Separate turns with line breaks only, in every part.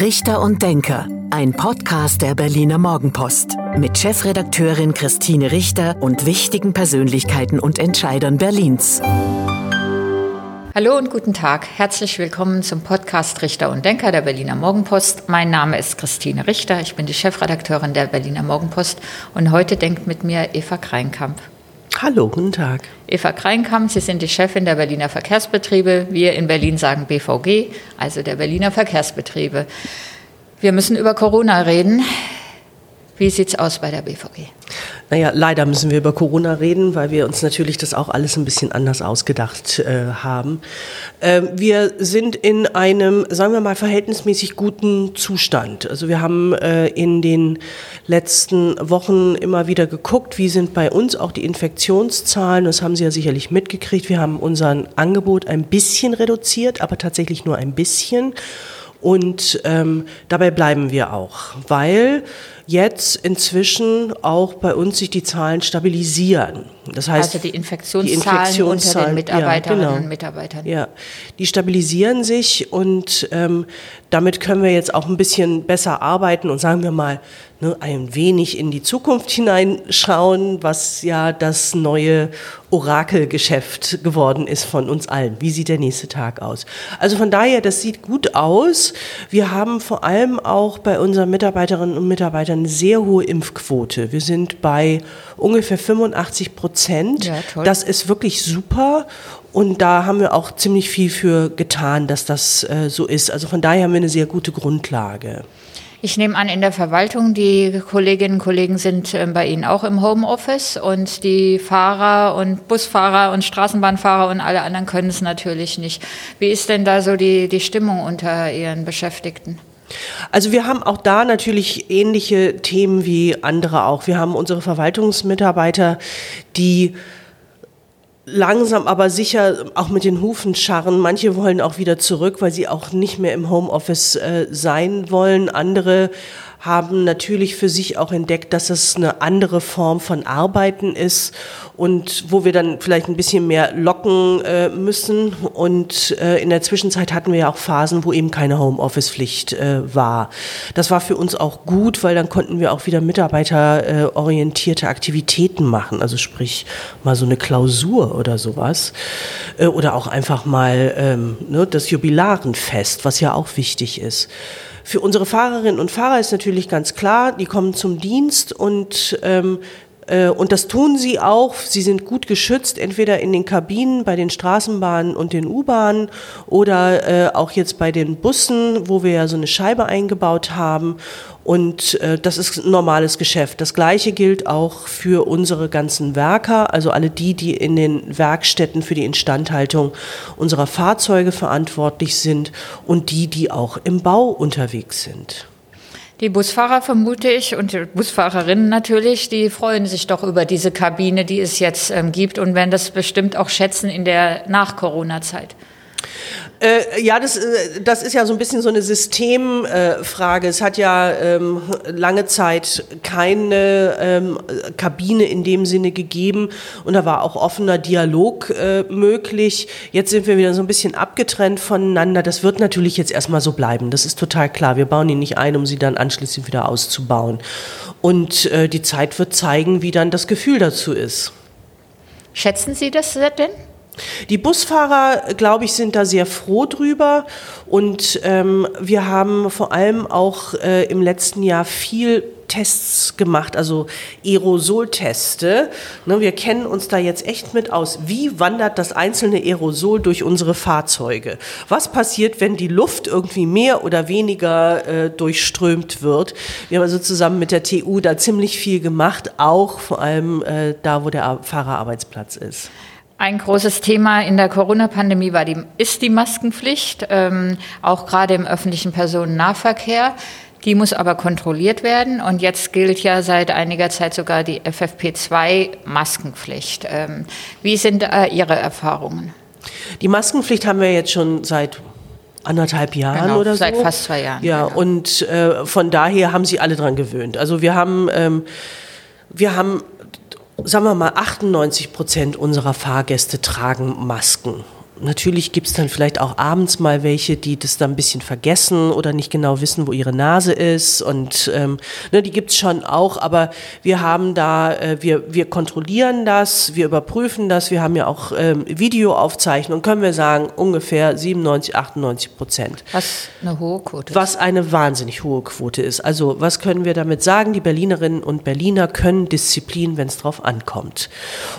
Richter und Denker, ein Podcast der Berliner Morgenpost mit Chefredakteurin Christine Richter und wichtigen Persönlichkeiten und Entscheidern Berlins.
Hallo und guten Tag. Herzlich willkommen zum Podcast Richter und Denker der Berliner Morgenpost. Mein Name ist Christine Richter. Ich bin die Chefredakteurin der Berliner Morgenpost und heute denkt mit mir Eva Kreinkamp.
Hallo, guten Tag.
Eva Kreinkamp, Sie sind die Chefin der Berliner Verkehrsbetriebe. Wir in Berlin sagen BVG, also der Berliner Verkehrsbetriebe. Wir müssen über Corona reden. Wie sieht es aus bei der BVG?
Naja, leider müssen wir über Corona reden, weil wir uns natürlich das auch alles ein bisschen anders ausgedacht äh, haben. Äh, wir sind in einem, sagen wir mal, verhältnismäßig guten Zustand. Also wir haben äh, in den letzten Wochen immer wieder geguckt, wie sind bei uns auch die Infektionszahlen. Das haben Sie ja sicherlich mitgekriegt. Wir haben unser Angebot ein bisschen reduziert, aber tatsächlich nur ein bisschen. Und ähm, dabei bleiben wir auch, weil jetzt inzwischen auch bei uns sich die Zahlen stabilisieren.
Das heißt, also die Infektionszahlen, die Infektionszahlen unter den Mitarbeiterinnen ja, genau. und Mitarbeitern.
Ja, die stabilisieren sich und ähm, damit können wir jetzt auch ein bisschen besser arbeiten und sagen wir mal ne, ein wenig in die Zukunft hineinschauen, was ja das neue Orakelgeschäft geworden ist von uns allen. Wie sieht der nächste Tag aus? Also von daher, das sieht gut aus. Wir haben vor allem auch bei unseren Mitarbeiterinnen und Mitarbeitern eine sehr hohe Impfquote. Wir sind bei ungefähr 85 Prozent. Ja, das ist wirklich super. Und da haben wir auch ziemlich viel für getan, dass das äh, so ist. Also von daher haben wir eine sehr gute Grundlage.
Ich nehme an, in der Verwaltung, die Kolleginnen und Kollegen sind äh, bei Ihnen auch im Homeoffice und die Fahrer und Busfahrer und Straßenbahnfahrer und alle anderen können es natürlich nicht. Wie ist denn da so die, die Stimmung unter Ihren Beschäftigten?
Also wir haben auch da natürlich ähnliche Themen wie andere auch. Wir haben unsere Verwaltungsmitarbeiter, die langsam aber sicher auch mit den Hufen scharren. Manche wollen auch wieder zurück, weil sie auch nicht mehr im Homeoffice äh, sein wollen. Andere haben natürlich für sich auch entdeckt, dass es eine andere Form von Arbeiten ist und wo wir dann vielleicht ein bisschen mehr locken äh, müssen. Und äh, in der Zwischenzeit hatten wir ja auch Phasen, wo eben keine Homeoffice-Pflicht äh, war. Das war für uns auch gut, weil dann konnten wir auch wieder mitarbeiterorientierte Aktivitäten machen. Also sprich mal so eine Klausur oder sowas. Äh, oder auch einfach mal ähm, ne, das Jubilarenfest, was ja auch wichtig ist. Für unsere Fahrerinnen und Fahrer ist natürlich ganz klar, die kommen zum Dienst und ähm, äh, und das tun sie auch. Sie sind gut geschützt, entweder in den Kabinen bei den Straßenbahnen und den U-Bahnen oder äh, auch jetzt bei den Bussen, wo wir ja so eine Scheibe eingebaut haben. Und äh, das ist normales Geschäft. Das Gleiche gilt auch für unsere ganzen Werker, also alle die, die in den Werkstätten für die Instandhaltung unserer Fahrzeuge verantwortlich sind und die, die auch im Bau unterwegs sind.
Die Busfahrer vermute ich und die Busfahrerinnen natürlich, die freuen sich doch über diese Kabine, die es jetzt ähm, gibt und werden das bestimmt auch schätzen in der Nach-Corona-Zeit.
Äh, ja, das, äh, das ist ja so ein bisschen so eine Systemfrage. Äh, es hat ja ähm, lange Zeit keine ähm, Kabine in dem Sinne gegeben und da war auch offener Dialog äh, möglich. Jetzt sind wir wieder so ein bisschen abgetrennt voneinander. Das wird natürlich jetzt erstmal so bleiben. Das ist total klar. Wir bauen ihn nicht ein, um sie dann anschließend wieder auszubauen. Und äh, die Zeit wird zeigen, wie dann das Gefühl dazu ist.
Schätzen Sie das denn?
Die Busfahrer, glaube ich, sind da sehr froh drüber. Und ähm, wir haben vor allem auch äh, im letzten Jahr viel Tests gemacht, also Aerosolteste. Ne, wir kennen uns da jetzt echt mit aus. Wie wandert das einzelne Aerosol durch unsere Fahrzeuge? Was passiert, wenn die Luft irgendwie mehr oder weniger äh, durchströmt wird? Wir haben also zusammen mit der TU da ziemlich viel gemacht, auch vor allem äh, da, wo der Fahrerarbeitsplatz ist.
Ein großes Thema in der Corona-Pandemie war die, ist die Maskenpflicht, ähm, auch gerade im öffentlichen Personennahverkehr. Die muss aber kontrolliert werden und jetzt gilt ja seit einiger Zeit sogar die FFP2-Maskenpflicht. Ähm, wie sind äh, Ihre Erfahrungen?
Die Maskenpflicht haben wir jetzt schon seit anderthalb Jahren genau, oder so.
Seit fast zwei Jahren.
Ja, genau. und äh, von daher haben sie alle dran gewöhnt. Also wir haben, ähm, wir haben sagen wir mal, 98 Prozent unserer Fahrgäste tragen Masken. Natürlich gibt es dann vielleicht auch abends mal welche, die das dann ein bisschen vergessen oder nicht genau wissen, wo ihre Nase ist. Und ähm, ne, die gibt es schon auch, aber wir haben da, äh, wir, wir kontrollieren das, wir überprüfen das, wir haben ja auch ähm, Videoaufzeichnungen, können wir sagen, ungefähr 97, 98 Prozent.
Was eine hohe Quote
ist. Was eine wahnsinnig hohe Quote ist. Also was können wir damit sagen? Die Berlinerinnen und Berliner können Disziplin, wenn es drauf ankommt.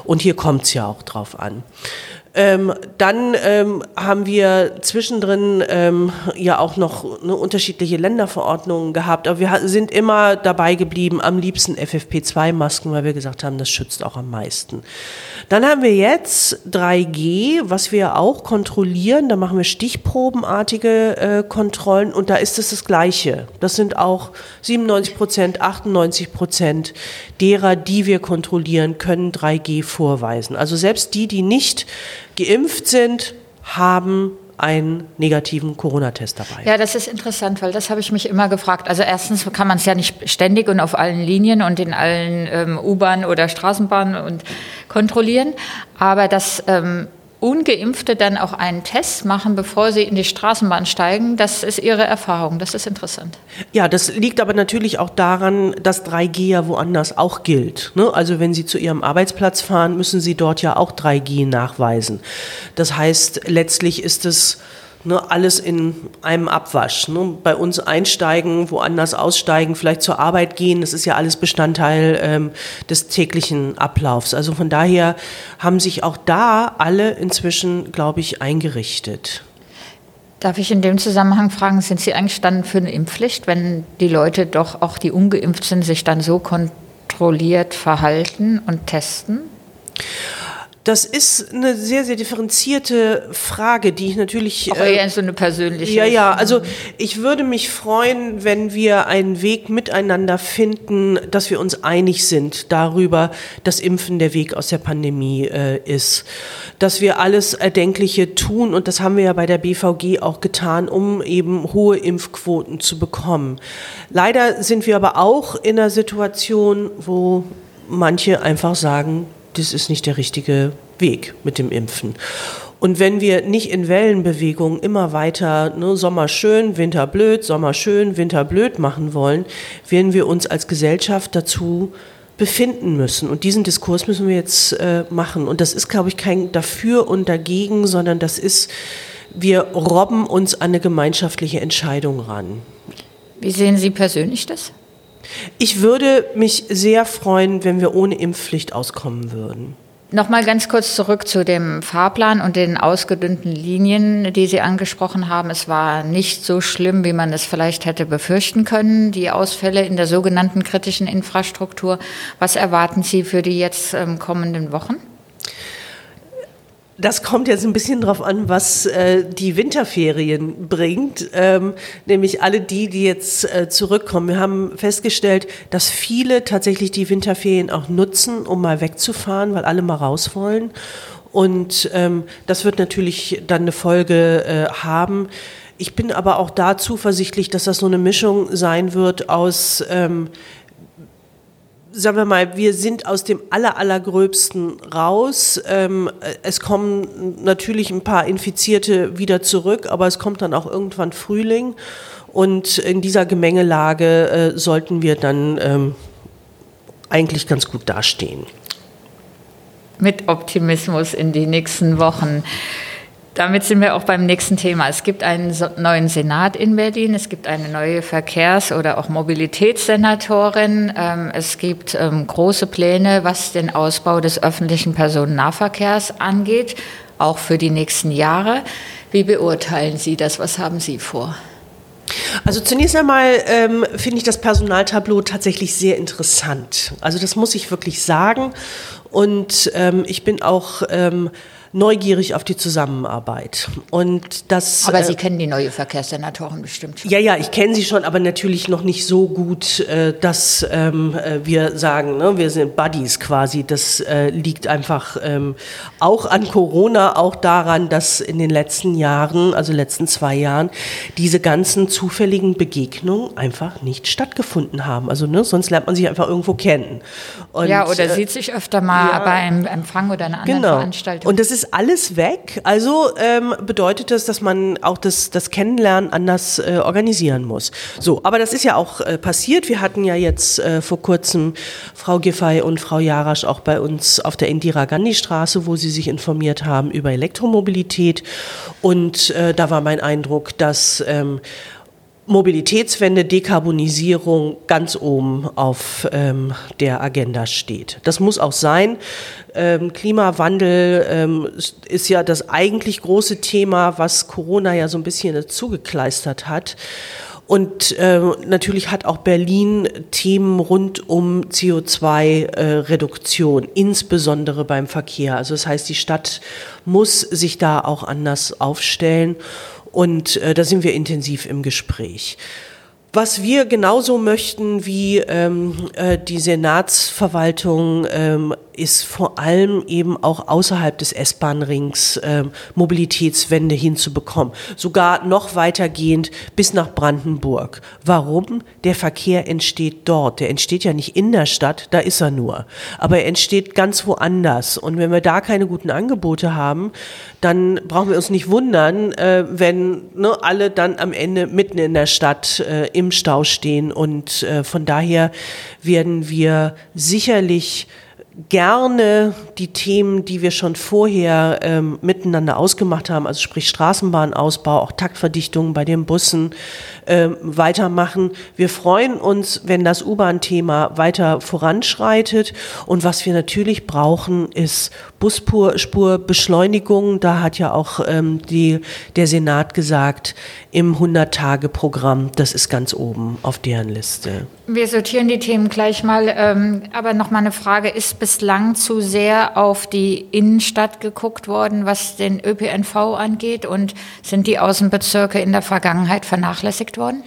Und hier kommt es ja auch drauf an. Ähm, dann ähm, haben wir zwischendrin ähm, ja auch noch ne, unterschiedliche Länderverordnungen gehabt, aber wir sind immer dabei geblieben, am liebsten FFP2-Masken, weil wir gesagt haben, das schützt auch am meisten. Dann haben wir jetzt 3G, was wir auch kontrollieren. Da machen wir stichprobenartige äh, Kontrollen und da ist es das Gleiche. Das sind auch 97 Prozent, 98 Prozent derer, die wir kontrollieren, können 3G vorweisen. Also selbst die, die nicht geimpft sind, haben einen negativen Corona-Test dabei.
Ja, das ist interessant, weil das habe ich mich immer gefragt. Also erstens kann man es ja nicht ständig und auf allen Linien und in allen ähm, U-Bahnen oder Straßenbahnen und kontrollieren, aber das ähm, Ungeimpfte dann auch einen Test machen, bevor sie in die Straßenbahn steigen, das ist ihre Erfahrung. Das ist interessant.
Ja, das liegt aber natürlich auch daran, dass 3G ja woanders auch gilt. Ne? Also wenn Sie zu Ihrem Arbeitsplatz fahren, müssen Sie dort ja auch 3G nachweisen. Das heißt, letztlich ist es ne, alles in einem Abwasch. Ne? Bei uns einsteigen, woanders aussteigen, vielleicht zur Arbeit gehen, das ist ja alles Bestandteil ähm, des täglichen Ablaufs. Also von daher haben sich auch da alle inzwischen, glaube ich, eingerichtet.
Darf ich in dem Zusammenhang fragen, sind Sie dann für eine Impfpflicht, wenn die Leute doch auch die ungeimpft sind, sich dann so kontrolliert verhalten und testen?
Das ist eine sehr, sehr differenzierte Frage, die ich natürlich.
Aber eher so eine persönliche.
Ja, ja. Also ich würde mich freuen, wenn wir einen Weg miteinander finden, dass wir uns einig sind darüber, dass Impfen der Weg aus der Pandemie äh, ist. Dass wir alles Erdenkliche tun und das haben wir ja bei der BVG auch getan, um eben hohe Impfquoten zu bekommen. Leider sind wir aber auch in einer Situation, wo manche einfach sagen, das ist nicht der richtige Weg mit dem Impfen. Und wenn wir nicht in Wellenbewegungen immer weiter ne, Sommer schön, Winter blöd, Sommer schön, Winter blöd machen wollen, werden wir uns als Gesellschaft dazu befinden müssen. Und diesen Diskurs müssen wir jetzt äh, machen. Und das ist, glaube ich, kein dafür und dagegen, sondern das ist, wir robben uns an eine gemeinschaftliche Entscheidung ran.
Wie sehen Sie persönlich das?
Ich würde mich sehr freuen, wenn wir ohne Impfpflicht auskommen würden.
Nochmal ganz kurz zurück zu dem Fahrplan und den ausgedünnten Linien, die Sie angesprochen haben. Es war nicht so schlimm, wie man es vielleicht hätte befürchten können, die Ausfälle in der sogenannten kritischen Infrastruktur. Was erwarten Sie für die jetzt ähm, kommenden Wochen?
Das kommt jetzt ein bisschen drauf an, was äh, die Winterferien bringt, ähm, nämlich alle die, die jetzt äh, zurückkommen. Wir haben festgestellt, dass viele tatsächlich die Winterferien auch nutzen, um mal wegzufahren, weil alle mal raus wollen. Und ähm, das wird natürlich dann eine Folge äh, haben. Ich bin aber auch da zuversichtlich, dass das so eine Mischung sein wird aus ähm, sagen wir mal, wir sind aus dem aller, allergröbsten raus. Ähm, es kommen natürlich ein paar Infizierte wieder zurück, aber es kommt dann auch irgendwann Frühling. Und in dieser Gemengelage äh, sollten wir dann ähm, eigentlich ganz gut dastehen.
Mit Optimismus in die nächsten Wochen. Damit sind wir auch beim nächsten Thema. Es gibt einen neuen Senat in Berlin, es gibt eine neue Verkehrs- oder auch Mobilitätssenatorin, ähm, es gibt ähm, große Pläne, was den Ausbau des öffentlichen Personennahverkehrs angeht, auch für die nächsten Jahre. Wie beurteilen Sie das? Was haben Sie vor?
Also zunächst einmal ähm, finde ich das Personaltableau tatsächlich sehr interessant. Also das muss ich wirklich sagen. Und ähm, ich bin auch ähm, neugierig auf die Zusammenarbeit. Und das,
aber Sie äh, kennen die neue Verkehrssenatorin bestimmt schon.
Ja, ja, ich kenne sie schon, aber natürlich noch nicht so gut, äh, dass ähm, äh, wir sagen, ne, wir sind Buddies quasi. Das äh, liegt einfach ähm, auch an Corona, auch daran, dass in den letzten Jahren, also letzten zwei Jahren, diese ganzen zufälligen Begegnungen einfach nicht stattgefunden haben. Also ne, sonst lernt man sich einfach irgendwo kennen.
Und, ja, oder äh, sieht sich öfter mal ja, bei einem Empfang oder einer anderen genau. Veranstaltung.
Und das ist ist alles weg. Also ähm, bedeutet das, dass man auch das, das Kennenlernen anders äh, organisieren muss. So, aber das ist ja auch äh, passiert. Wir hatten ja jetzt äh, vor kurzem Frau Giffey und Frau Jarasch auch bei uns auf der Indira Gandhi Straße, wo sie sich informiert haben über Elektromobilität. Und äh, da war mein Eindruck, dass ähm, Mobilitätswende, Dekarbonisierung ganz oben auf ähm, der Agenda steht. Das muss auch sein. Ähm, Klimawandel ähm, ist ja das eigentlich große Thema, was Corona ja so ein bisschen zugekleistert hat. Und äh, natürlich hat auch Berlin Themen rund um CO2-Reduktion, äh, insbesondere beim Verkehr. Also das heißt, die Stadt muss sich da auch anders aufstellen. Und äh, da sind wir intensiv im Gespräch. Was wir genauso möchten wie ähm, äh, die Senatsverwaltung ähm, ist vor allem eben auch außerhalb des S-Bahn-Rings äh, Mobilitätswende hinzubekommen. Sogar noch weitergehend bis nach Brandenburg. Warum? Der Verkehr entsteht dort. Der entsteht ja nicht in der Stadt, da ist er nur. Aber er entsteht ganz woanders. Und wenn wir da keine guten Angebote haben, dann brauchen wir uns nicht wundern, äh, wenn ne, alle dann am Ende mitten in der Stadt äh, im Stau stehen. Und äh, von daher werden wir sicherlich gerne die Themen, die wir schon vorher ähm, miteinander ausgemacht haben, also sprich Straßenbahnausbau, auch Taktverdichtungen bei den Bussen, ähm, weitermachen. Wir freuen uns, wenn das U-Bahn-Thema weiter voranschreitet. Und was wir natürlich brauchen, ist Busspurbeschleunigung. Da hat ja auch ähm, die, der Senat gesagt, im 100-Tage-Programm, das ist ganz oben auf deren Liste.
Wir sortieren die Themen gleich mal. Ähm, aber noch mal eine Frage, ist bislang zu sehr auf die Innenstadt geguckt worden, was den ÖPNV angeht? Und sind die Außenbezirke in der Vergangenheit vernachlässigt worden?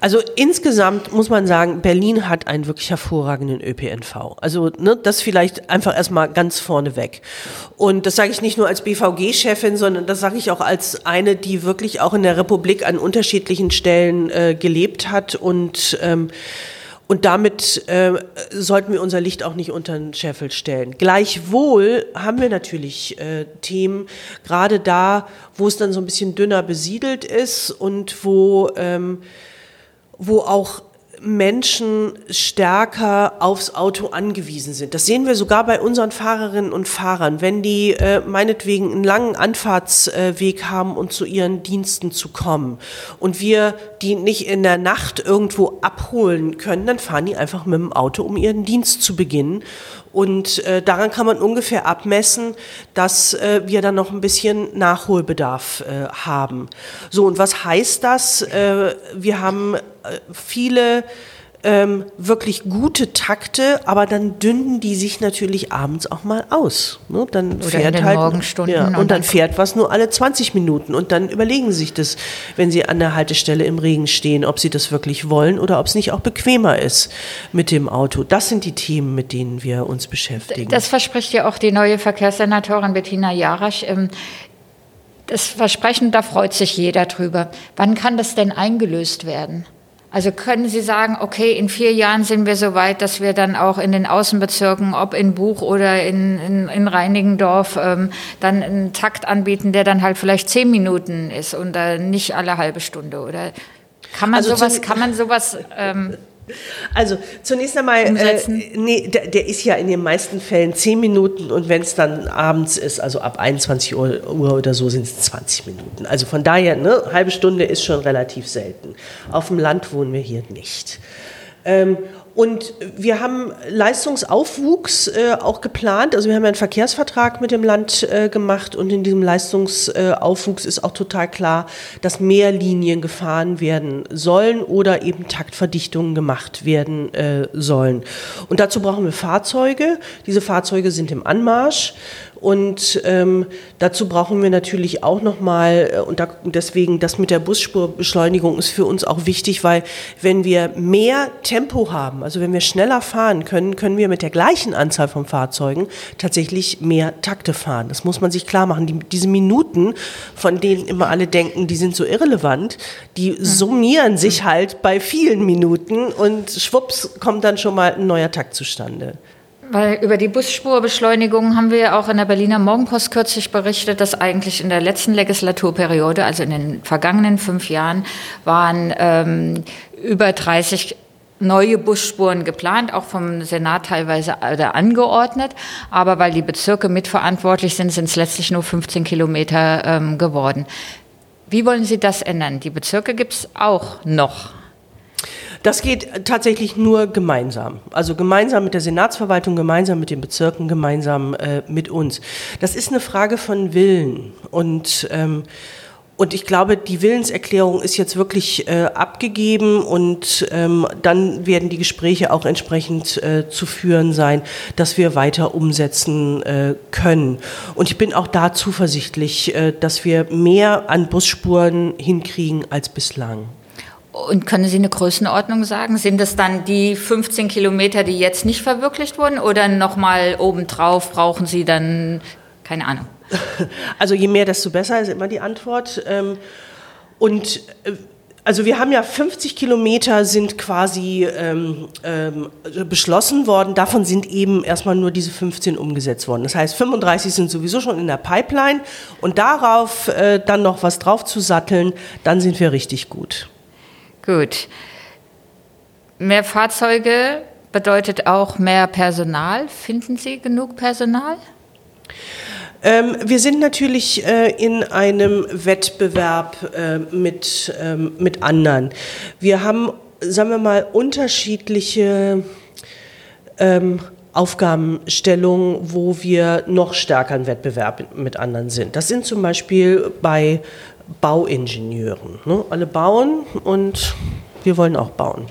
Also insgesamt muss man sagen, Berlin hat einen wirklich hervorragenden ÖPNV. Also ne, das vielleicht einfach erstmal ganz vorne weg. Und das sage ich nicht nur als BVG-Chefin, sondern das sage ich auch als eine, die wirklich auch in der Republik an unterschiedlichen Stellen äh, gelebt hat und ähm, und damit äh, sollten wir unser Licht auch nicht unter den Scheffel stellen. Gleichwohl haben wir natürlich äh, Themen, gerade da, wo es dann so ein bisschen dünner besiedelt ist und wo, ähm, wo auch Menschen stärker aufs Auto angewiesen sind. Das sehen wir sogar bei unseren Fahrerinnen und Fahrern. Wenn die äh, meinetwegen einen langen Anfahrtsweg haben um zu ihren Diensten zu kommen und wir die nicht in der Nacht irgendwo abholen können, dann fahren die einfach mit dem Auto, um ihren Dienst zu beginnen. Und äh, daran kann man ungefähr abmessen, dass äh, wir dann noch ein bisschen Nachholbedarf äh, haben. So, und was heißt das? Äh, wir haben viele ähm, wirklich gute Takte, aber dann dünnen die sich natürlich abends auch mal aus. Ne? Dann
Oder
fährt
in den
halt,
Morgenstunden
ja,
und
und, dann,
dann-
fährt was nur alle 20 Minuten und dann überlegen sie sich das, wenn sie an der Haltestelle im Regen stehen, ob sie das wirklich wollen oder ob es nicht auch bequemer ist mit dem Auto. Das sind die Themen, mit denen wir uns beschäftigen.
Das verspricht ja auch die neue Verkehrssenatorin Bettina Jarasch. Ähm, Das Versprechen, da freut sich jeder drüber. Wann kann das denn eingelöst werden? Also können Sie sagen, okay, in vier Jahren sind wir so weit, dass wir dann auch in den Außenbezirken, ob in Buch oder in, in, in Reinigendorf, ähm, dann einen Takt anbieten, der dann halt vielleicht zehn Minuten ist und äh, nicht alle halbe Stunde? Oder kann man
Also
sowas, kann man sowas ähm,
Also zunächst einmal, äh, nee, der, der ist ja in den meisten Fällen 10 Minuten und wenn es dann abends ist, also ab 21 Uhr, Uhr oder so, sind es 20 Minuten. Also von daher, ne, halbe Stunde ist schon relativ selten. Auf dem Land wohnen wir hier nicht. Ähm, und wir haben Leistungsaufwuchs äh, auch geplant. Also wir haben ja einen Verkehrsvertrag mit dem Land äh, gemacht und in diesem Leistungsaufwuchs ist auch total klar, dass mehr Linien gefahren werden sollen oder eben Taktverdichtungen gemacht werden äh, sollen. Und dazu brauchen wir Fahrzeuge. Diese Fahrzeuge sind im Anmarsch. Und ähm, dazu brauchen wir natürlich auch nochmal, äh, und da, deswegen das mit der Busspurbeschleunigung ist für uns auch wichtig, weil wenn wir mehr Tempo haben, also wenn wir schneller fahren können, können wir mit der gleichen Anzahl von Fahrzeugen tatsächlich mehr Takte fahren. Das muss man sich klar machen. Die, diese Minuten, von denen immer alle denken, die sind so irrelevant, die summieren sich halt bei vielen Minuten und schwupps kommt dann schon mal ein neuer Takt zustande.
Weil über die Busspurbeschleunigung haben wir auch in der Berliner Morgenpost kürzlich berichtet, dass eigentlich in der letzten Legislaturperiode, also in den vergangenen fünf Jahren, waren ähm, über 30 neue Busspuren geplant, auch vom Senat teilweise oder angeordnet. Aber weil die Bezirke mitverantwortlich sind, sind es letztlich nur 15 Kilometer ähm, geworden. Wie wollen Sie das ändern? Die Bezirke gibt es auch noch.
Das geht tatsächlich nur gemeinsam. Also gemeinsam mit der Senatsverwaltung, gemeinsam mit den Bezirken, gemeinsam äh, mit uns. Das ist eine Frage von Willen. Und, ähm, und ich glaube, die Willenserklärung ist jetzt wirklich äh, abgegeben und ähm, dann werden die Gespräche auch entsprechend äh, zu führen sein, dass wir weiter umsetzen äh, können. Und ich bin auch da zuversichtlich, äh, dass wir mehr an Busspuren hinkriegen als bislang.
Und können Sie eine Größenordnung sagen? Sind das dann die 15 Kilometer, die jetzt nicht verwirklicht wurden? Oder nochmal obendrauf brauchen Sie dann, keine Ahnung?
Also je mehr, desto besser ist immer die Antwort. Ähm, und äh, also wir haben ja 50 Kilometer sind quasi ähm, ähm, beschlossen worden. Davon sind eben erstmal nur diese 15 umgesetzt worden. Das heißt, 35 sind sowieso schon in der Pipeline und darauf äh, dann noch was drauf zu satteln, dann sind wir richtig gut.
Gut. Mehr Fahrzeuge bedeutet auch mehr Personal. Finden Sie genug Personal?
Ähm, wir sind natürlich äh, in einem Wettbewerb äh, mit, ähm, mit anderen. Wir haben, sagen wir mal, unterschiedliche ähm, Aufgabenstellungen, wo wir noch stärker im Wettbewerb mit anderen sind. Das sind zum Beispiel bei Bauingenieuren. Ne? Alle bauen und wir wollen auch bauen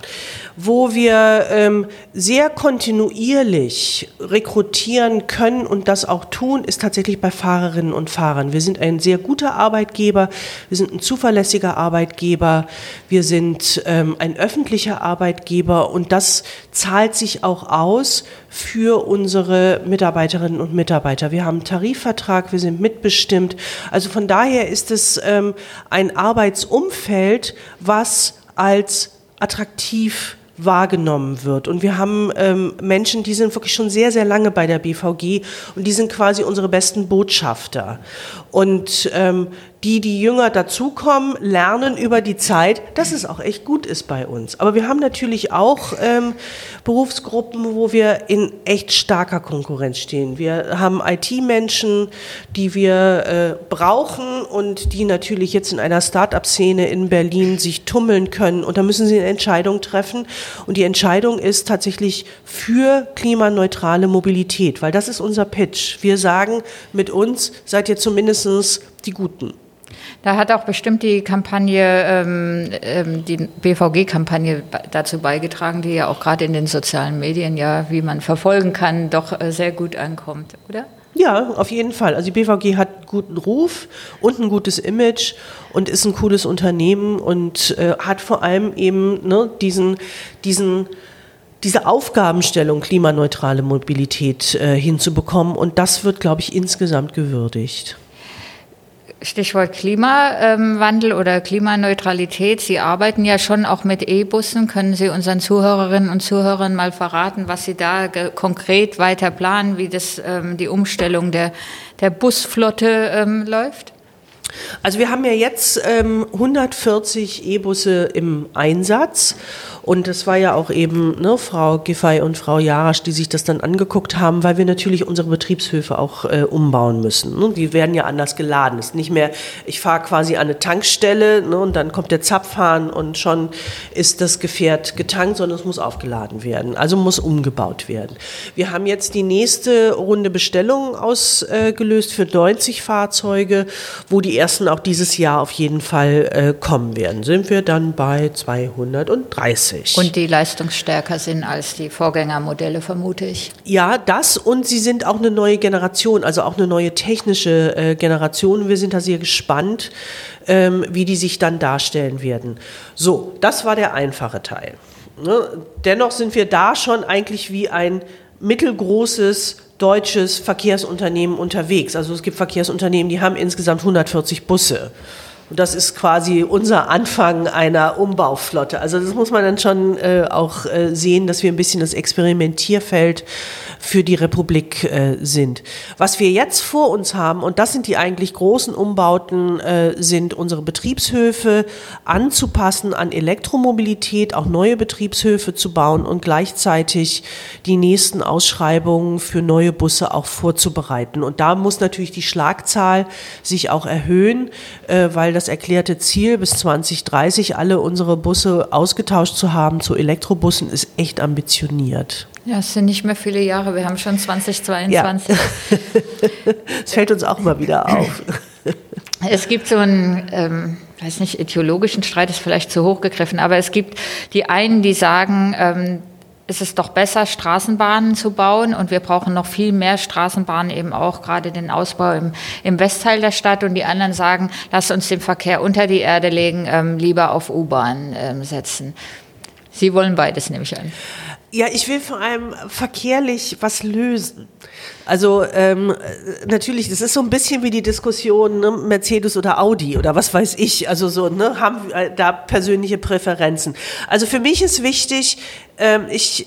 wo wir ähm, sehr kontinuierlich rekrutieren können und das auch tun, ist tatsächlich bei Fahrerinnen und Fahrern. Wir sind ein sehr guter Arbeitgeber, wir sind ein zuverlässiger Arbeitgeber, wir sind ähm, ein öffentlicher Arbeitgeber und das zahlt sich auch aus für unsere Mitarbeiterinnen und Mitarbeiter. Wir haben einen Tarifvertrag, wir sind mitbestimmt. Also von daher ist es ähm, ein Arbeitsumfeld, was als attraktiv wahrgenommen wird. Und wir haben ähm, Menschen, die sind wirklich schon sehr, sehr lange bei der BVG und die sind quasi unsere besten Botschafter. Und ähm, die, die jünger dazukommen, lernen über die Zeit, dass es auch echt gut ist bei uns. Aber wir haben natürlich auch ähm, Berufsgruppen, wo wir in echt starker Konkurrenz stehen. Wir haben IT-Menschen, die wir äh, brauchen und die natürlich jetzt in einer Start-up-Szene in Berlin sich tummeln können. Und da müssen sie eine Entscheidung treffen. Und die Entscheidung ist tatsächlich für klimaneutrale Mobilität, weil das ist unser Pitch. Wir sagen, mit uns seid ihr zumindest die Guten.
Da hat auch bestimmt die Kampagne, ähm, ähm die BVG-Kampagne dazu beigetragen, die ja auch gerade in den sozialen Medien ja, wie man verfolgen kann, doch äh, sehr gut ankommt, oder?
Ja, auf jeden Fall. Also die BVG hat einen guten Ruf und ein gutes Image und ist ein cooles Unternehmen und äh, hat vor allem eben ne, diesen, diesen diese Aufgabenstellung klimaneutrale Mobilität äh, hinzubekommen. Und das wird, glaube ich, insgesamt gewürdigt.
Stichwort Klimawandel oder Klimaneutralität. Sie arbeiten ja schon auch mit E-Bussen. Können Sie unseren Zuhörerinnen und Zuhörern mal verraten, was Sie da konkret weiter planen, wie das, ähm, die Umstellung der, der Busflotte ähm, läuft?
Also wir haben ja jetzt ähm, 140 E-Busse im Einsatz und das war ja auch eben ne, Frau Giffey und Frau Jarasch, die sich das dann angeguckt haben, weil wir natürlich unsere Betriebshöfe auch äh, umbauen müssen. Ne? Die werden ja anders geladen. Es ist nicht mehr, ich fahre quasi an eine Tankstelle ne, und dann kommt der Zapfhahn und schon ist das Gefährt getankt, sondern es muss aufgeladen werden. Also muss umgebaut werden. Wir haben jetzt die nächste Runde Bestellungen ausgelöst für 90 Fahrzeuge, wo die ersten auch dieses Jahr auf jeden Fall äh, kommen werden. Sind wir dann bei 230.
20. Und die leistungsstärker sind als die Vorgängermodelle, vermute ich.
Ja, das und sie sind auch eine neue Generation, also auch eine neue technische äh, Generation. Wir sind da sehr gespannt, ähm, wie die sich dann darstellen werden. So, das war der einfache Teil. Ne? Dennoch sind wir da schon eigentlich wie ein mittelgroßes deutsches Verkehrsunternehmen unterwegs. Also es gibt Verkehrsunternehmen, die haben insgesamt 140 Busse. Und das ist quasi unser Anfang einer Umbauflotte. Also das muss man dann schon äh, auch äh, sehen, dass wir ein bisschen das Experimentierfeld für die Republik äh, sind. Was wir jetzt vor uns haben, und das sind die eigentlich großen Umbauten, äh, sind unsere Betriebshöfe anzupassen an Elektromobilität, auch neue Betriebshöfe zu bauen und gleichzeitig die nächsten Ausschreibungen für neue Busse auch vorzubereiten. Und da muss natürlich die Schlagzahl sich auch erhöhen, äh, weil das erklärte Ziel bis 2030 alle unsere Busse ausgetauscht zu haben zu Elektrobussen ist echt ambitioniert.
Ja, es sind nicht mehr viele Jahre, wir haben schon 2022.
Es fällt uns auch mal wieder auf.
Es gibt so einen, ähm, weiß nicht, ideologischen Streit ist vielleicht zu hoch gegriffen, aber es gibt die einen, die sagen, ähm, es ist doch besser, Straßenbahnen zu bauen und wir brauchen noch viel mehr Straßenbahnen, eben auch gerade den Ausbau im, im Westteil der Stadt und die anderen sagen, lass uns den Verkehr unter die Erde legen, ähm, lieber auf U-Bahn ähm, setzen. Sie wollen beides, nehme ich an.
Ja, ich will vor allem verkehrlich was lösen. Also ähm, natürlich, das ist so ein bisschen wie die Diskussion ne, Mercedes oder Audi oder was weiß ich. Also so ne, haben wir da persönliche Präferenzen. Also für mich ist wichtig, ähm, ich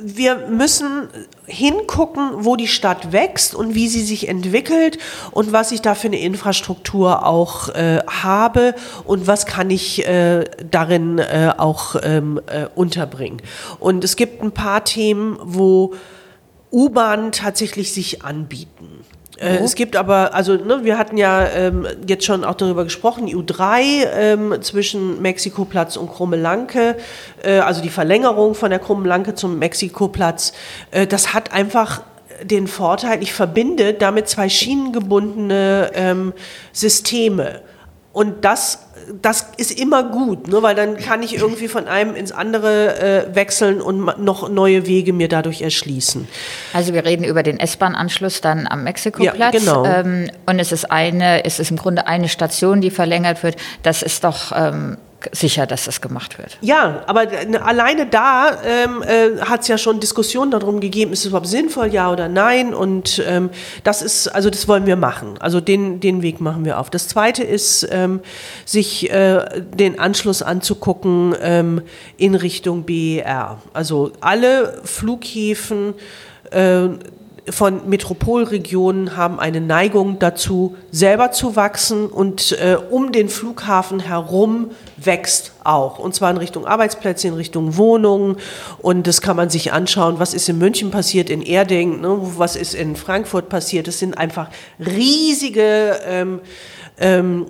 wir müssen hingucken, wo die Stadt wächst und wie sie sich entwickelt und was ich da für eine Infrastruktur auch äh, habe und was kann ich äh, darin äh, auch ähm, äh, unterbringen. Und es gibt ein paar Themen, wo U-Bahn tatsächlich sich anbieten. Äh, es gibt aber, also ne, wir hatten ja ähm, jetzt schon auch darüber gesprochen, U3 ähm, zwischen Mexikoplatz und Krummelanke, äh, also die Verlängerung von der Krummelanke zum Mexikoplatz, äh, das hat einfach den Vorteil, ich verbinde damit zwei schienengebundene ähm, Systeme. Und das das ist immer gut, ne? weil dann kann ich irgendwie von einem ins andere äh, wechseln und noch neue Wege mir dadurch erschließen.
Also wir reden über den S-Bahn-Anschluss dann am Mexikoplatz. Ja, genau. Ähm, und es ist eine, es ist im Grunde eine Station, die verlängert wird. Das ist doch ähm, sicher, dass das gemacht wird.
Ja, aber alleine da ähm, äh, hat es ja schon Diskussionen darum gegeben, ist es überhaupt sinnvoll, ja oder nein. Und ähm, das ist, also das wollen wir machen. Also den, den Weg machen wir auf. Das Zweite ist, ähm, sich äh, den Anschluss anzugucken ähm, in Richtung BER. Also alle Flughäfen äh, von Metropolregionen haben eine Neigung dazu, selber zu wachsen und äh, um den Flughafen herum wächst auch. Und zwar in Richtung Arbeitsplätze, in Richtung Wohnungen. Und das kann man sich anschauen, was ist in München passiert, in Erding, ne, was ist in Frankfurt passiert. Das sind einfach riesige ähm, ähm,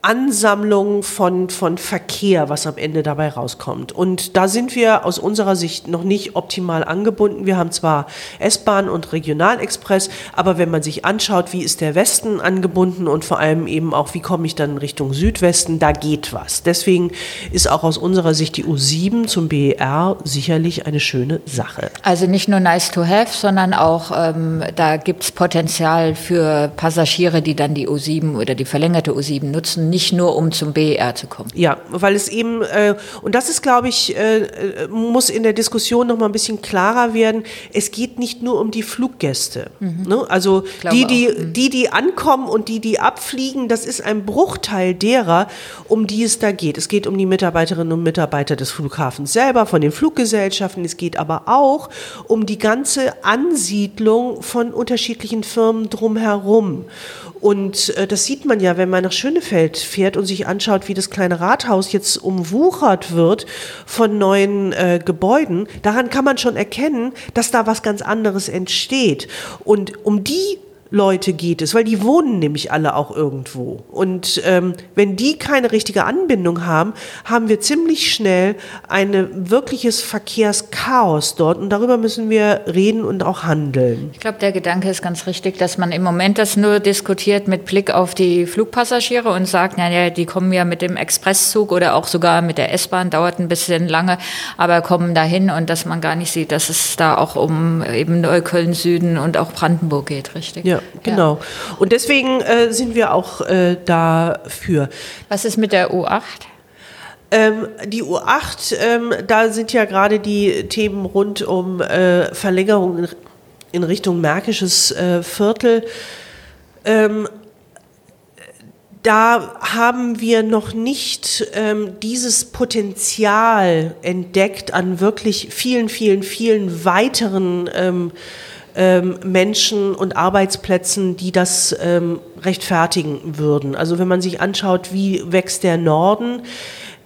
Ansammlung von, von Verkehr, was am Ende dabei rauskommt. Und da sind wir aus unserer Sicht noch nicht optimal angebunden. Wir haben zwar S-Bahn und Regionalexpress, aber wenn man sich anschaut, wie ist der Westen angebunden und vor allem eben auch, wie komme ich dann Richtung Südwesten, da geht was. Deswegen ist auch aus unserer Sicht die U7 zum BER sicherlich eine schöne Sache.
Also nicht nur nice to have, sondern auch, ähm, da gibt es Potenzial für Passagiere, die dann die U7 oder die verlängerte U7 nutzen nicht nur um zum BER zu kommen.
Ja, weil es eben, äh, und das ist, glaube ich, äh, äh, muss in der Diskussion noch mal ein bisschen klarer werden, es geht nicht nur um die Fluggäste. Mhm. Ne? Also die die, mhm. die, die ankommen und die, die abfliegen, das ist ein Bruchteil derer, um die es da geht. Es geht um die Mitarbeiterinnen und Mitarbeiter des Flughafens selber, von den Fluggesellschaften. Es geht aber auch um die ganze Ansiedlung von unterschiedlichen Firmen drumherum. Und äh, das sieht man ja, wenn man nach Schönefeld fährt und sich anschaut, wie das kleine Rathaus jetzt umwuchert wird von neuen äh, Gebäuden. Daran kann man schon erkennen, dass da was ganz anderes entsteht. Und um die Leute geht es, weil die wohnen nämlich alle auch irgendwo. Und ähm, wenn die keine richtige Anbindung haben, haben wir ziemlich schnell ein wirkliches Verkehrschaos dort. Und darüber müssen wir reden und auch handeln.
Ich glaube, der Gedanke ist ganz richtig, dass man im Moment das nur diskutiert mit Blick auf die Flugpassagiere und sagt, naja, die kommen ja mit dem Expresszug oder auch sogar mit der S-Bahn, dauert ein bisschen lange, aber kommen dahin und dass man gar nicht sieht, dass es da auch um eben Neukölln Süden und auch Brandenburg geht, richtig?
Ja genau. Ja. Und deswegen äh, sind wir auch äh, dafür.
Was ist mit der U8?
Ähm, die U8, ähm, da sind ja gerade die Themen rund um äh, Verlängerung in, in, Richtung Märkisches äh, Viertel. Ähm, da haben wir noch nicht ähm, dieses Potenzial entdeckt an wirklich vielen, vielen, vielen weiteren ähm, ähm, Menschen und Arbeitsplätzen, die das ähm, rechtfertigen würden. Also wenn man sich anschaut, wie wächst der Norden,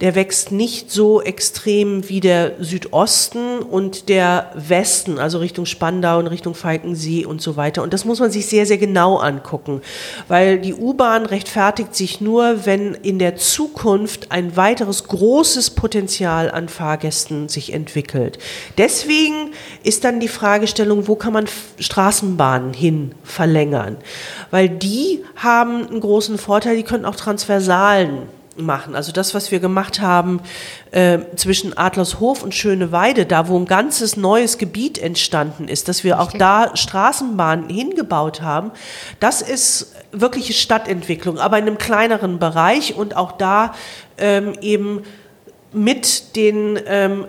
der wächst nicht so extrem wie der Südosten und der Westen, also Richtung Spandau und Richtung Falkensee und so weiter. Und das muss man sich sehr, sehr genau angucken, weil die U-Bahn rechtfertigt sich nur, wenn in der Zukunft ein weiteres großes Potenzial an Fahrgästen sich entwickelt. Deswegen ist dann die Fragestellung, wo kann man Straßenbahnen hin verlängern? Weil die haben einen großen Vorteil, die können auch Transversalen machen. Also das, was wir gemacht haben äh, zwischen Adlershof und Schöneweide, da wo ein ganzes neues Gebiet entstanden ist, dass wir auch da Straßenbahnen hingebaut haben, das ist wirkliche Stadtentwicklung, aber in einem kleineren Bereich und auch da ähm, eben mit den ähm,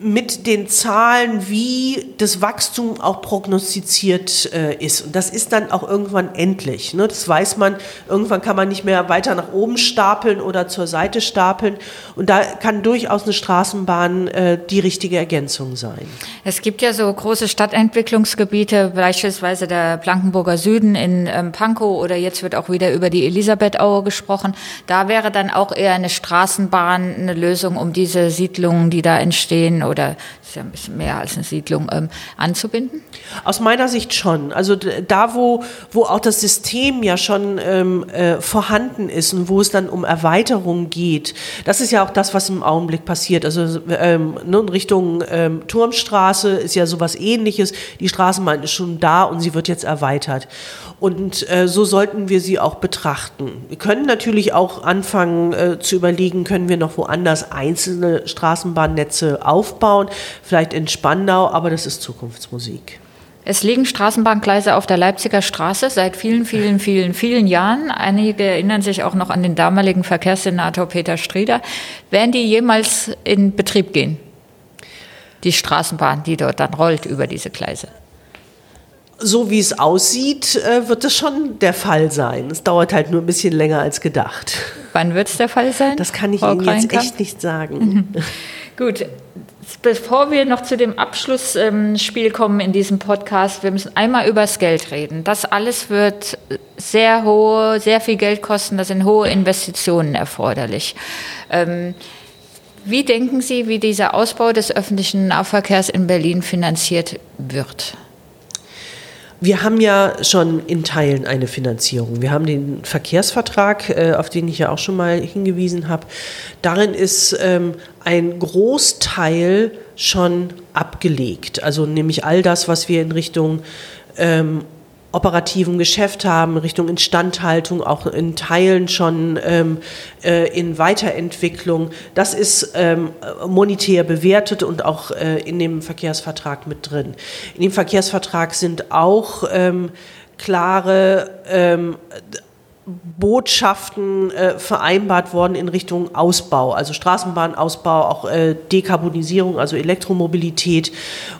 mit den Zahlen, wie das Wachstum auch prognostiziert äh, ist. Und das ist dann auch irgendwann endlich. Ne? Das weiß man, irgendwann kann man nicht mehr weiter nach oben stapeln oder zur Seite stapeln. Und da kann durchaus eine Straßenbahn äh, die richtige Ergänzung sein.
Es gibt ja so große Stadtentwicklungsgebiete, beispielsweise der Blankenburger Süden in ähm, Pankow oder jetzt wird auch wieder über die Elisabethaue gesprochen. Da wäre dann auch eher eine Straßenbahn eine Lösung, um diese Siedlungen, die da entstehen, oder ist ja ein bisschen mehr als eine Siedlung, ähm, anzubinden?
Aus meiner Sicht schon. Also da, wo, wo auch das System ja schon ähm, äh, vorhanden ist und wo es dann um Erweiterung geht, das ist ja auch das, was im Augenblick passiert. Also ähm, ne, in Richtung ähm, Turmstraße ist ja sowas ähnliches. Die Straßenbahn ist schon da und sie wird jetzt erweitert. Und äh, so sollten wir sie auch betrachten. Wir können natürlich auch anfangen äh, zu überlegen, können wir noch woanders einzelne Straßenbahnnetze aufbauen, vielleicht in Spandau, aber das ist Zukunftsmusik.
Es liegen Straßenbahngleise auf der Leipziger Straße seit vielen, vielen, vielen, vielen Jahren. Einige erinnern sich auch noch an den damaligen Verkehrssenator Peter Strieder. Werden die jemals in Betrieb gehen? Die Straßenbahn, die dort dann rollt über diese Gleise?
So wie es aussieht, äh, wird es schon der Fall sein. Es dauert halt nur ein bisschen länger als gedacht.
Wann wird es der Fall sein?
Das kann ich Frau Ihnen jetzt echt nicht sagen.
Mhm. Gut. Bevor wir noch zu dem Abschlussspiel kommen in diesem Podcast, wir müssen einmal über das Geld reden. Das alles wird sehr hohe, sehr viel Geld kosten. Da sind hohe Investitionen erforderlich. Ähm, wie denken Sie, wie dieser Ausbau des öffentlichen Nahverkehrs in Berlin finanziert wird?
Wir haben ja schon in Teilen eine Finanzierung. Wir haben den Verkehrsvertrag, äh, auf den ich ja auch schon mal hingewiesen habe. Darin ist ähm, ein Großteil schon abgelegt. Also nämlich all das, was wir in Richtung ähm, operativen Geschäft haben, Richtung Instandhaltung, auch in Teilen schon ähm, äh, in Weiterentwicklung. Das ist ähm, monetär bewertet und auch äh, in dem Verkehrsvertrag mit drin. In dem Verkehrsvertrag sind auch ähm, klare ähm, Botschaften äh, vereinbart worden in Richtung Ausbau, also Straßenbahnausbau, auch äh, Dekarbonisierung, also Elektromobilität.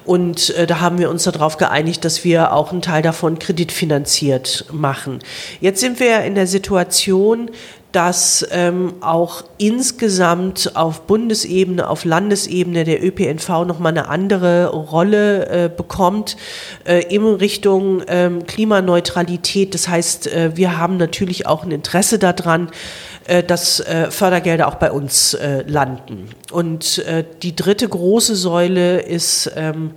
Und äh, da haben wir uns darauf geeinigt, dass wir auch einen Teil davon kreditfinanziert machen. Jetzt sind wir in der Situation, dass ähm, auch insgesamt auf Bundesebene, auf Landesebene der ÖPNV nochmal eine andere Rolle äh, bekommt äh, in Richtung ähm, Klimaneutralität. Das heißt, äh, wir haben natürlich auch ein Interesse daran, äh, dass äh, Fördergelder auch bei uns äh, landen. Und die dritte große Säule ist ähm,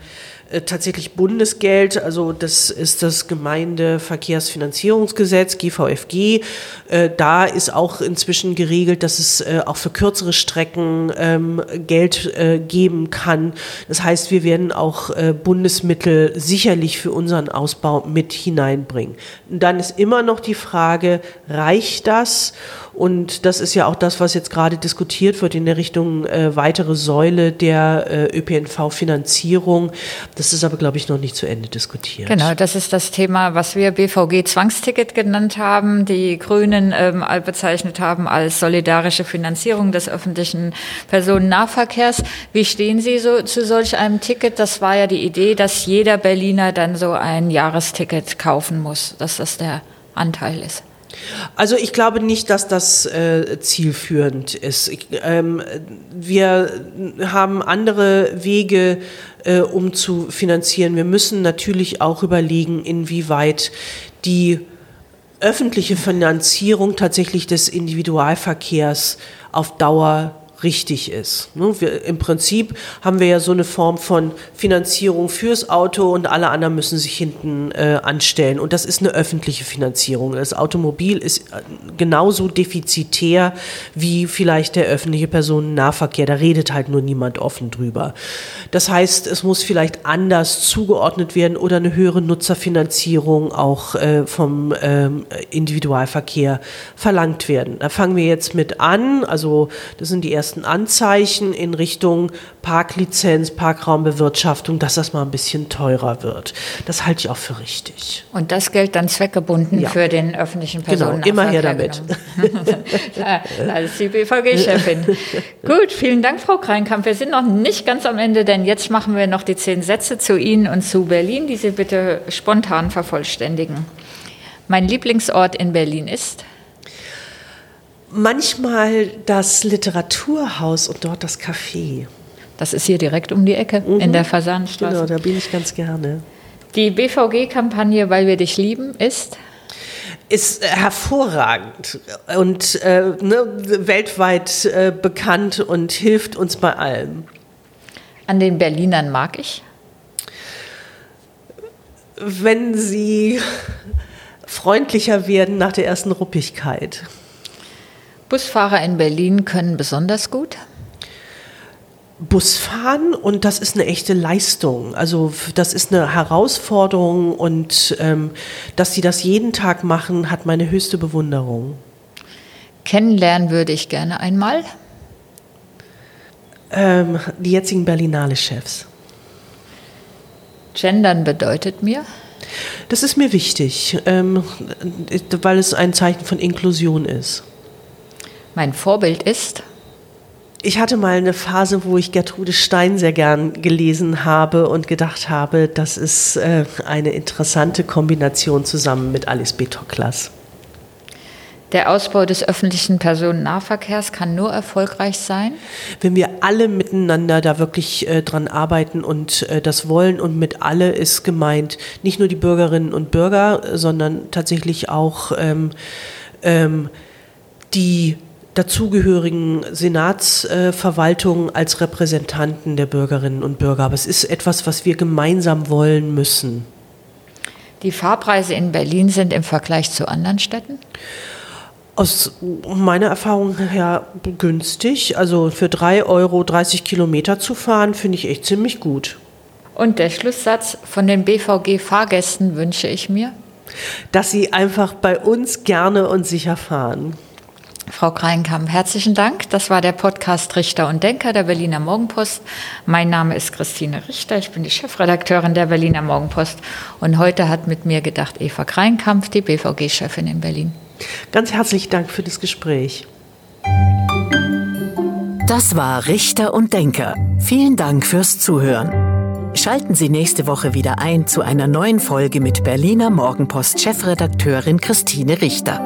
äh, tatsächlich Bundesgeld, also das ist das Gemeindeverkehrsfinanzierungsgesetz, GVFG. Äh, da ist auch inzwischen geregelt, dass es äh, auch für kürzere Strecken ähm, Geld geben kann. Das heißt, wir werden auch Bundesmittel sicherlich für unseren Ausbau mit hineinbringen. Und dann ist immer noch die Frage, reicht das? Und das ist ja auch das, was jetzt gerade diskutiert wird in der Richtung äh, weitere Säule der äh, ÖPNV-Finanzierung. Das ist aber, glaube ich, noch nicht zu Ende diskutiert.
Genau, das ist das Thema, was wir BVG-Zwangsticket genannt haben, die Grünen ähm, bezeichnet haben als solidarische Finanzierung des öffentlichen Personennahverkehrs. Wie stehen Sie so zu solch einem Ticket? Das war ja die Idee, dass jeder Berliner dann so ein Jahresticket kaufen muss, dass das der Anteil ist.
Also ich glaube nicht, dass das äh, zielführend ist. Ich, ähm, wir haben andere Wege, äh, um zu finanzieren. Wir müssen natürlich auch überlegen, inwieweit die öffentliche Finanzierung tatsächlich des Individualverkehrs auf Dauer richtig ist. Ne? Wir, Im Prinzip haben wir ja so eine Form von Finanzierung fürs Auto und alle anderen müssen sich hinten äh, anstellen. Und das ist eine öffentliche Finanzierung. Das Automobil ist äh, genauso defizitär wie vielleicht der öffentliche Personennahverkehr. Da redet halt nur niemand offen drüber. Das heißt, es muss vielleicht anders zugeordnet werden oder eine höhere Nutzerfinanzierung auch äh, vom ähm, Individualverkehr verlangt werden. Da fangen wir jetzt mit an. Also das sind die ersten ersten Anzeichen in Richtung Parklizenz, Parkraumbewirtschaftung, dass das mal ein bisschen teurer wird. Das halte ich auch für richtig.
Und das Geld dann zweckgebunden ja. für den öffentlichen Personennahverkehr.
Genau, immer her damit.
Als die BVG-Chefin. Gut, vielen Dank, Frau Kreinkamp. Wir sind noch nicht ganz am Ende, denn jetzt machen wir noch die zehn Sätze zu Ihnen und zu Berlin, die Sie bitte spontan vervollständigen. Mein Lieblingsort in Berlin ist?
Manchmal das Literaturhaus und dort das Café.
Das ist hier direkt um die Ecke mhm. in der Fasanstraße.
Genau, da bin ich ganz gerne.
Die BVG-Kampagne Weil wir dich lieben ist?
Ist hervorragend und äh, ne, weltweit äh, bekannt und hilft uns bei allem.
An den Berlinern mag ich?
Wenn sie freundlicher werden nach der ersten Ruppigkeit.
Busfahrer in Berlin können besonders gut?
Busfahren und das ist eine echte Leistung. Also das ist eine Herausforderung und ähm, dass sie das jeden Tag machen, hat meine höchste Bewunderung.
Kennenlernen würde ich gerne einmal.
Ähm, die jetzigen Berlinale-Chefs.
Gendern bedeutet mir?
Das ist mir wichtig, ähm, weil es ein Zeichen von Inklusion ist
mein Vorbild ist?
Ich hatte mal eine Phase, wo ich Gertrude Stein sehr gern gelesen habe und gedacht habe, das ist äh, eine interessante Kombination zusammen mit Alice B. Toklas.
Der Ausbau des öffentlichen Personennahverkehrs kann nur erfolgreich sein,
wenn wir alle miteinander da wirklich äh, dran arbeiten und äh, das wollen. Und mit alle ist gemeint nicht nur die Bürgerinnen und Bürger, sondern tatsächlich auch ähm, ähm, die dazugehörigen Senatsverwaltungen äh, als Repräsentanten der Bürgerinnen und Bürger. Aber es ist etwas, was wir gemeinsam wollen müssen.
Die Fahrpreise in Berlin sind im Vergleich zu anderen Städten?
Aus meiner Erfahrung her günstig. Also für 3 Euro 30 Kilometer zu fahren, finde ich echt ziemlich gut.
Und der Schlusssatz von den BVG-Fahrgästen wünsche ich mir?
Dass sie einfach bei uns gerne und sicher fahren.
Frau Kreinkamp, herzlichen Dank. Das war der Podcast Richter und Denker der Berliner Morgenpost. Mein Name ist Christine Richter. Ich bin die Chefredakteurin der Berliner Morgenpost. Und heute hat mit mir gedacht Eva Kreinkamp, die BVG-Chefin in Berlin.
Ganz herzlichen Dank für das Gespräch.
Das war Richter und Denker. Vielen Dank fürs Zuhören. Schalten Sie nächste Woche wieder ein zu einer neuen Folge mit Berliner Morgenpost-Chefredakteurin Christine Richter.